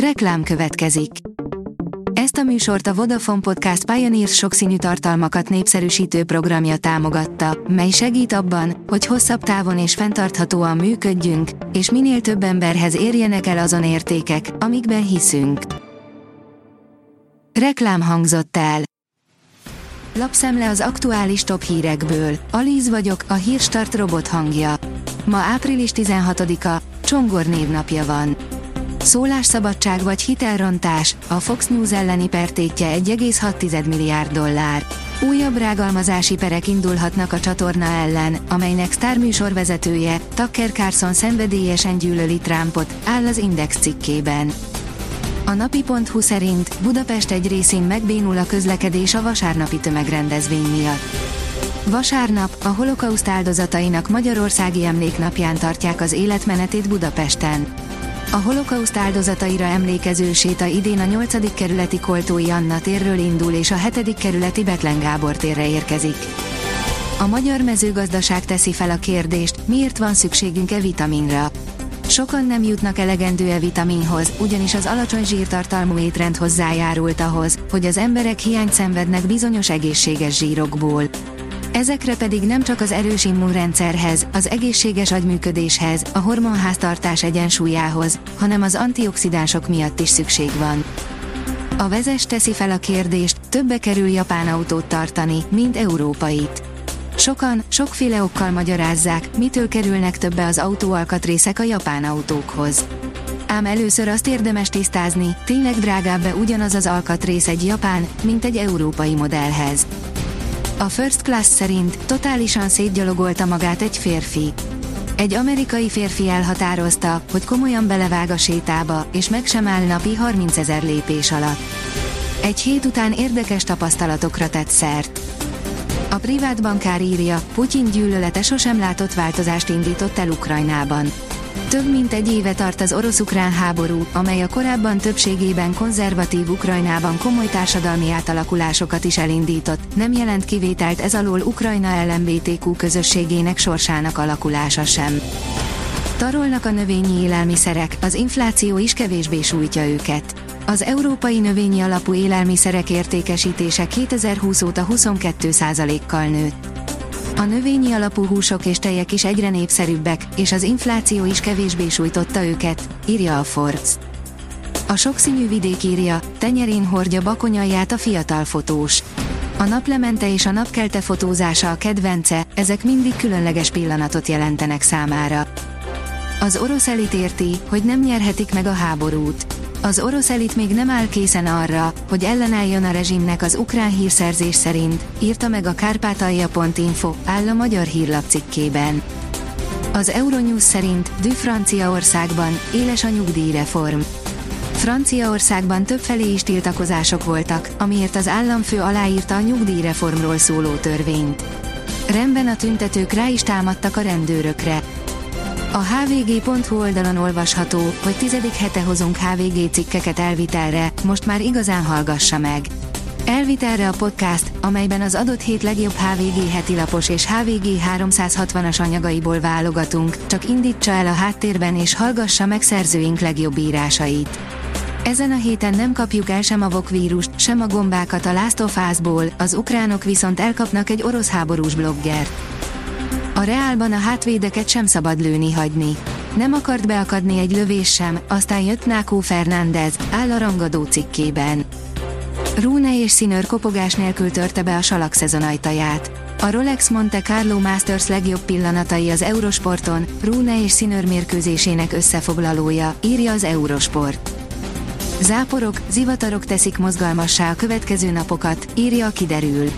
Reklám következik. Ezt a műsort a Vodafone Podcast Pioneers sokszínű tartalmakat népszerűsítő programja támogatta, mely segít abban, hogy hosszabb távon és fenntarthatóan működjünk, és minél több emberhez érjenek el azon értékek, amikben hiszünk. Reklám hangzott el. Lapszemle az aktuális top hírekből. Alíz vagyok, a hírstart robot hangja. Ma április 16-a, Csongor névnapja van. Szólásszabadság vagy hitelrontás, a Fox News elleni pertétje 1,6 milliárd dollár. Újabb rágalmazási perek indulhatnak a csatorna ellen, amelynek sztárműsorvezetője, Tucker Carlson szenvedélyesen gyűlöli Trumpot, áll az Index cikkében. A napi.hu szerint Budapest egy részén megbénul a közlekedés a vasárnapi tömegrendezvény miatt. Vasárnap a holokauszt áldozatainak Magyarországi Emléknapján tartják az életmenetét Budapesten. A holokauszt áldozataira emlékező séta idén a 8. kerületi Koltói Anna térről indul és a 7. kerületi Betlen Gábor térre érkezik. A magyar mezőgazdaság teszi fel a kérdést, miért van szükségünk e vitaminra. Sokan nem jutnak elegendő e vitaminhoz, ugyanis az alacsony zsírtartalmú étrend hozzájárult ahhoz, hogy az emberek hiányt szenvednek bizonyos egészséges zsírokból. Ezekre pedig nem csak az erős immunrendszerhez, az egészséges agyműködéshez, a hormonháztartás egyensúlyához, hanem az antioxidánsok miatt is szükség van. A vezes teszi fel a kérdést, többe kerül japán autót tartani, mint európait. Sokan, sokféle okkal magyarázzák, mitől kerülnek többe az autóalkatrészek a japán autókhoz. Ám először azt érdemes tisztázni, tényleg drágább-e ugyanaz az alkatrész egy japán, mint egy európai modellhez. A First Class szerint totálisan szétgyalogolta magát egy férfi. Egy amerikai férfi elhatározta, hogy komolyan belevág a sétába, és meg sem áll napi 30 ezer lépés alatt. Egy hét után érdekes tapasztalatokra tett szert. A privát bankár írja, Putyin gyűlölete sosem látott változást indított el Ukrajnában. Több mint egy éve tart az orosz-ukrán háború, amely a korábban többségében konzervatív Ukrajnában komoly társadalmi átalakulásokat is elindított, nem jelent kivételt ez alól Ukrajna LMBTQ közösségének sorsának alakulása sem. Tarolnak a növényi élelmiszerek, az infláció is kevésbé sújtja őket. Az európai növényi alapú élelmiszerek értékesítése 2020 óta 22%-kal nőtt. A növényi alapú húsok és tejek is egyre népszerűbbek, és az infláció is kevésbé sújtotta őket, írja a Forbes. A sokszínű vidék írja, tenyerén hordja bakonyalját a fiatal fotós. A naplemente és a napkelte fotózása a kedvence, ezek mindig különleges pillanatot jelentenek számára. Az orosz elit érti, hogy nem nyerhetik meg a háborút. Az orosz elit még nem áll készen arra, hogy ellenálljon a rezsimnek az ukrán hírszerzés szerint, írta meg a kárpátalja.info, áll a magyar hírlap cikkében. Az Euronews szerint Dű Franciaországban éles a nyugdíjreform. Franciaországban többfelé is tiltakozások voltak, amiért az államfő aláírta a nyugdíjreformról szóló törvényt. Rendben a tüntetők rá is támadtak a rendőrökre. A hvg.hu oldalon olvasható, hogy tizedik hete hozunk HVG cikkeket elvitelre, most már igazán hallgassa meg. Elvitelre a podcast, amelyben az adott hét legjobb HVG hetilapos és HVG 360-as anyagaiból válogatunk, csak indítsa el a háttérben és hallgassa meg szerzőink legjobb írásait. Ezen a héten nem kapjuk el sem a VOK vírust, sem a gombákat a Last of Us-ból, az ukránok viszont elkapnak egy orosz háborús bloggert. A Reálban a hátvédeket sem szabad lőni hagyni. Nem akart beakadni egy lövés sem, aztán jött Nákó Fernández, áll a rangadó cikkében. Rune és színőr kopogás nélkül törte be a salak szezon ajtaját. A Rolex Monte Carlo Masters legjobb pillanatai az Eurosporton, Rune és színőr mérkőzésének összefoglalója, írja az Eurosport. Záporok, zivatarok teszik mozgalmassá a következő napokat, írja a kiderül.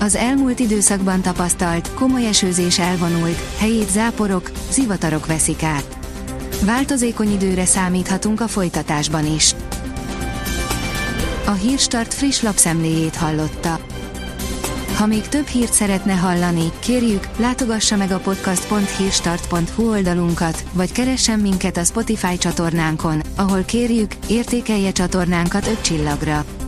Az elmúlt időszakban tapasztalt, komoly esőzés elvonult, helyét záporok, zivatarok veszik át. Változékony időre számíthatunk a folytatásban is. A Hírstart friss lapszemléjét hallotta. Ha még több hírt szeretne hallani, kérjük, látogassa meg a podcast.hírstart.hu oldalunkat, vagy keressen minket a Spotify csatornánkon, ahol kérjük, értékelje csatornánkat 5 csillagra.